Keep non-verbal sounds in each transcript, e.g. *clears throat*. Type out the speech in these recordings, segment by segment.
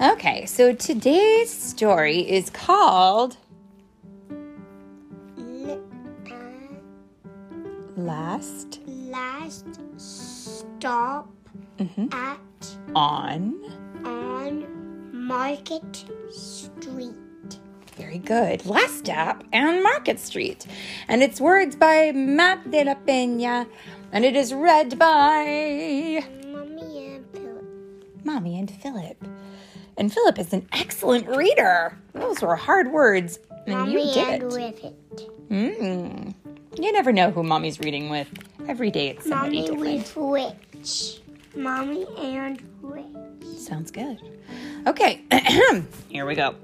Okay, so today's story is called Last last stop Mhm. at on. on Market Street. Very good. Last stop on Market Street. And it's words by Matt de la Peña. And it is read by Mommy and Philip. Mommy and Philip. And Philip is an excellent reader. Those were hard words. And Mommy you did and it. with it. Mm. You never know who mommy's reading with. Every day it's somebody Mommy different. with which? Mommy and which? Sounds good. Okay, *clears throat* here we go.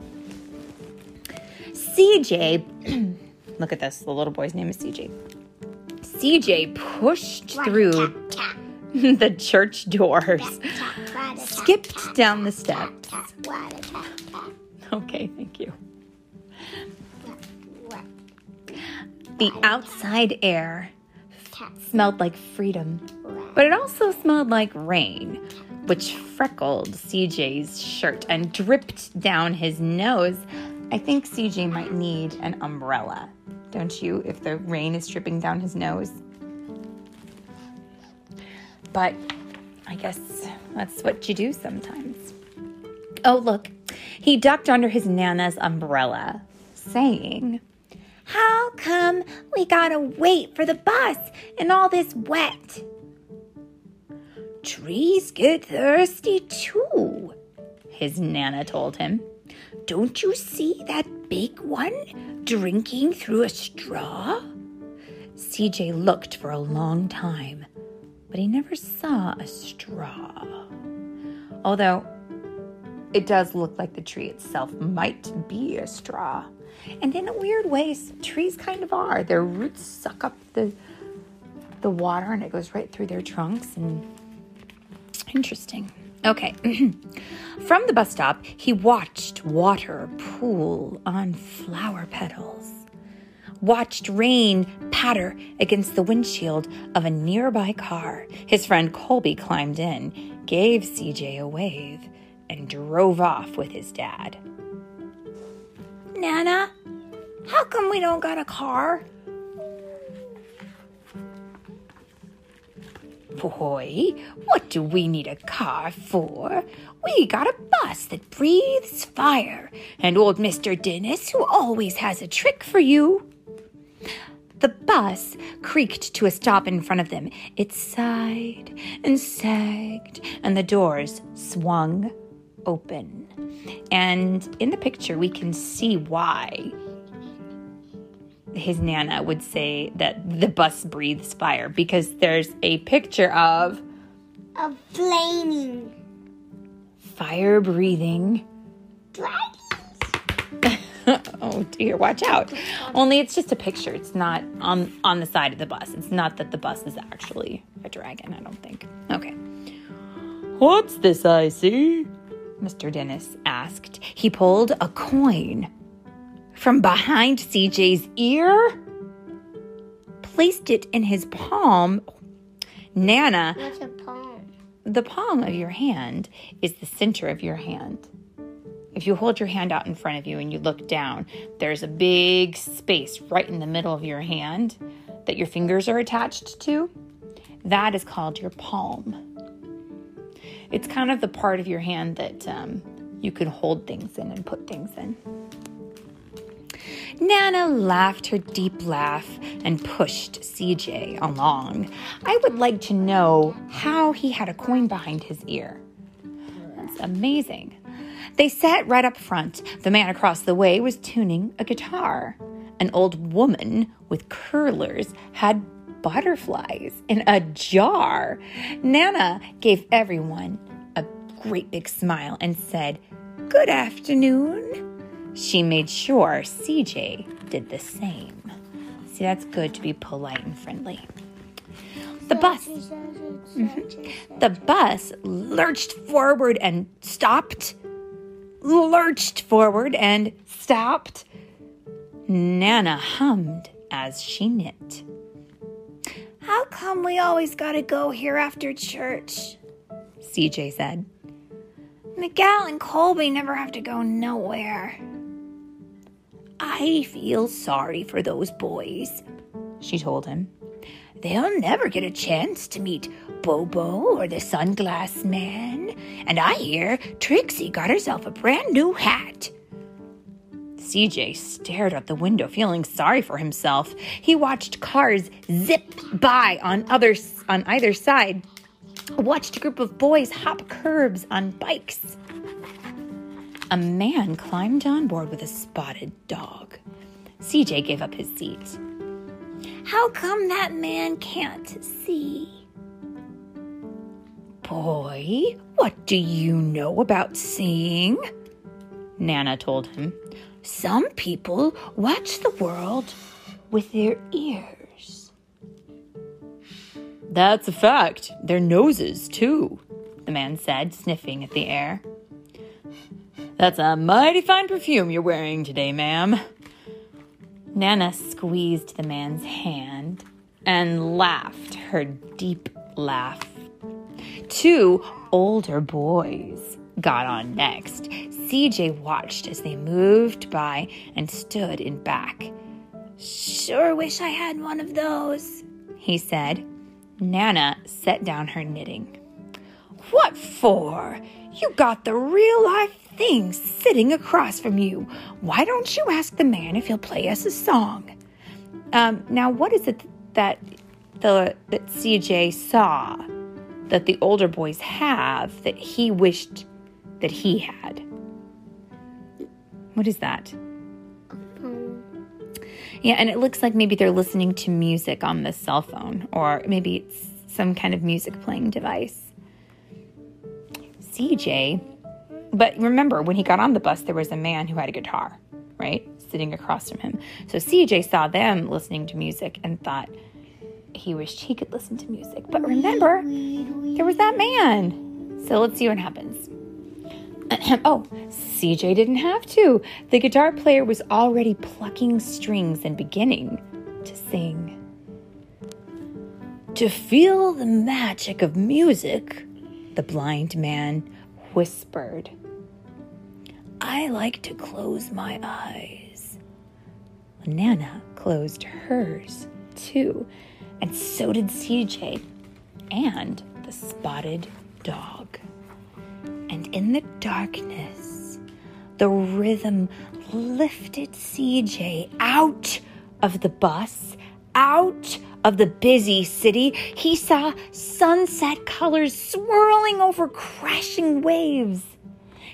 CJ, *clears throat* look at this. The little boy's name is CJ. CJ pushed through *laughs* the church doors, skipped down the steps. Okay, thank you. The outside air smelled like freedom, but it also smelled like rain, which freckled CJ's shirt and dripped down his nose. I think CJ might need an umbrella, don't you, if the rain is dripping down his nose? But I guess that's what you do sometimes. Oh, look, he ducked under his Nana's umbrella, saying, How come we gotta wait for the bus in all this wet? Trees get thirsty too, his Nana told him. Don't you see that big one drinking through a straw? CJ looked for a long time, but he never saw a straw. Although it does look like the tree itself might be a straw. And in a weird way, trees kind of are. Their roots suck up the the water and it goes right through their trunks and interesting. Okay. *clears throat* From the bus stop, he watched water pool on flower petals. Watched rain patter against the windshield of a nearby car. His friend Colby climbed in, gave CJ a wave, and drove off with his dad. Nana, how come we don't got a car? Boy, what do we need a car for? We got a bus that breathes fire, and old Mr. Dennis, who always has a trick for you. The bus creaked to a stop in front of them. It sighed and sagged, and the doors swung open. And in the picture, we can see why his nana would say that the bus breathes fire because there's a picture of A flaming fire breathing. dragon. *laughs* oh dear, watch out. Only it's just a picture. It's not on on the side of the bus. It's not that the bus is actually a dragon, I don't think. Okay. What's this I see? Mr. Dennis asked. He pulled a coin from behind CJ's ear, placed it in his palm. Nana What's a palm? the palm of your hand is the center of your hand. If you hold your hand out in front of you and you look down, there's a big space right in the middle of your hand that your fingers are attached to. That is called your palm. It's kind of the part of your hand that um, you can hold things in and put things in. Nana laughed her deep laugh and pushed CJ along. I would like to know how he had a coin behind his ear. That's amazing. They sat right up front. The man across the way was tuning a guitar. An old woman with curlers had butterflies in a jar. Nana gave everyone a great big smile and said, Good afternoon. She made sure CJ did the same. See, that's good to be polite and friendly. The bus. Mm-hmm. The bus lurched forward and stopped. Lurched forward and stopped. Nana hummed as she knit. How come we always gotta go here after church? CJ said. Miguel and Colby never have to go nowhere. I feel sorry for those boys, she told him. They'll never get a chance to meet Bobo or the Sunglass Man. And I hear Trixie got herself a brand new hat. CJ stared out the window, feeling sorry for himself. He watched cars zip by on others on either side. Watched a group of boys hop curbs on bikes. A man climbed on board with a spotted dog. CJ gave up his seat. How come that man can't see? Boy, what do you know about seeing? Nana told him. Some people watch the world with their ears. That's a fact. Their noses, too, the man said, sniffing at the air. That's a mighty fine perfume you're wearing today, ma'am. Nana squeezed the man's hand and laughed her deep laugh. Two older boys got on next. CJ watched as they moved by and stood in back. Sure wish I had one of those, he said. Nana set down her knitting. What for? You got the real life thing sitting across from you. Why don't you ask the man if he'll play us a song? Um, now, what is it that the that CJ saw that the older boys have that he wished that he had? What is that? Yeah, and it looks like maybe they're listening to music on the cell phone, or maybe it's some kind of music playing device. CJ but remember, when he got on the bus, there was a man who had a guitar, right? Sitting across from him. So CJ saw them listening to music and thought he wished he could listen to music. But remember, there was that man. So let's see what happens. *clears throat* oh, CJ didn't have to. The guitar player was already plucking strings and beginning to sing. To feel the magic of music, the blind man whispered. I like to close my eyes. Nana closed hers too, and so did CJ and the spotted dog. And in the darkness, the rhythm lifted CJ out of the bus, out of the busy city. He saw sunset colors swirling over crashing waves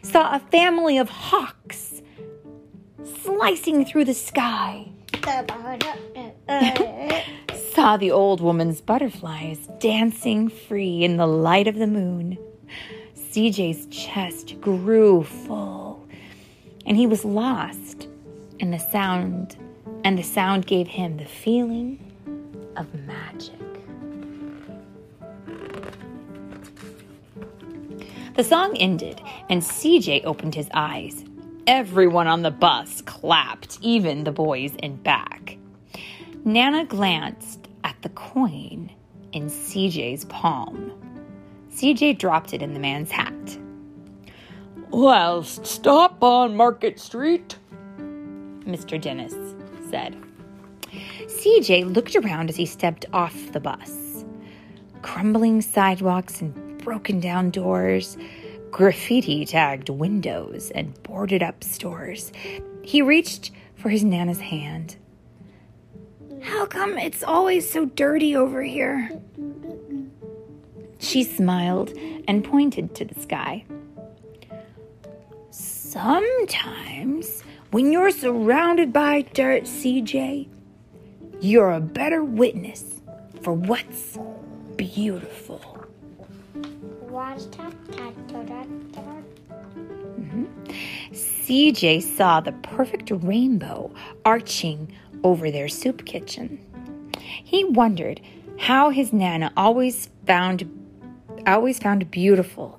saw a family of hawks slicing through the sky. *laughs* saw the old woman's butterflies dancing free in the light of the moon. CJ's chest grew full, and he was lost in the sound, and the sound gave him the feeling of magic. The song ended, and CJ opened his eyes. Everyone on the bus clapped, even the boys in back. Nana glanced at the coin in CJ's palm. CJ dropped it in the man's hat. Last stop on Market Street, Mr. Dennis said. CJ looked around as he stepped off the bus. Crumbling sidewalks and broken down doors, graffiti tagged windows, and boarded up stores. He reached for his Nana's hand. How come it's always so dirty over here? She smiled and pointed to the sky. Sometimes, when you're surrounded by dirt, CJ, you're a better witness for what's beautiful. Mm-hmm. CJ saw the perfect rainbow arching over their soup kitchen. He wondered how his nana always found always found beautiful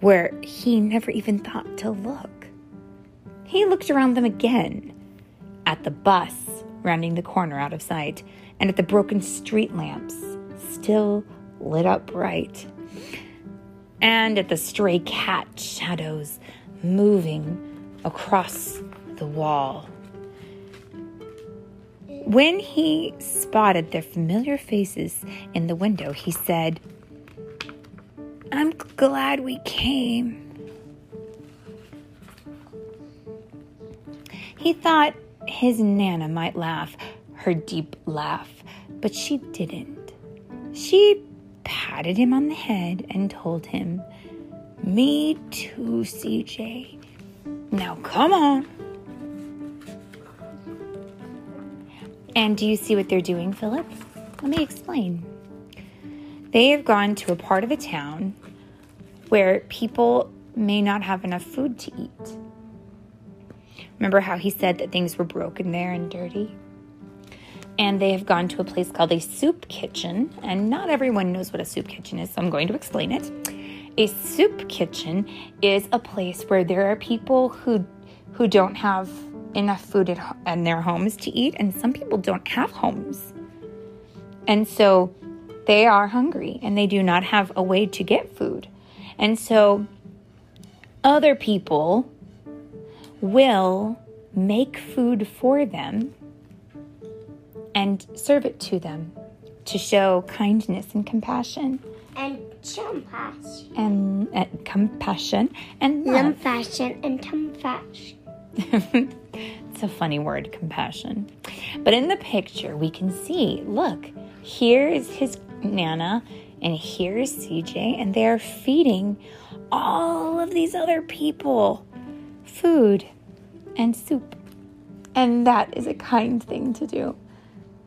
where he never even thought to look. He looked around them again at the bus rounding the corner out of sight and at the broken street lamps still lit up bright and at the stray cat shadows moving across the wall. When he spotted their familiar faces in the window, he said, I'm glad we came. He thought his Nana might laugh, her deep laugh, but she didn't. She patted him on the head and told him, Me too, CJ. Now come on. And do you see what they're doing, Philip? Let me explain. They have gone to a part of the town where people may not have enough food to eat. Remember how he said that things were broken there and dirty? And they have gone to a place called a soup kitchen. And not everyone knows what a soup kitchen is, so I'm going to explain it. A soup kitchen is a place where there are people who who don't have enough food at, in their homes to eat, and some people don't have homes. And so they are hungry and they do not have a way to get food. And so other people will make food for them and serve it to them to show kindness and compassion And compassion. and, and compassion and love. Compassion and compassion. *laughs* it's a funny word, compassion. But in the picture, we can see look, here is his Nana, and here is CJ, and they're feeding all of these other people food and soup. And that is a kind thing to do.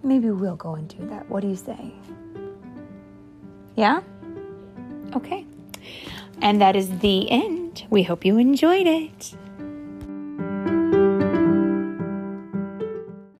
Maybe we'll go and do that. What do you say? Yeah? Okay. And that is the end. We hope you enjoyed it.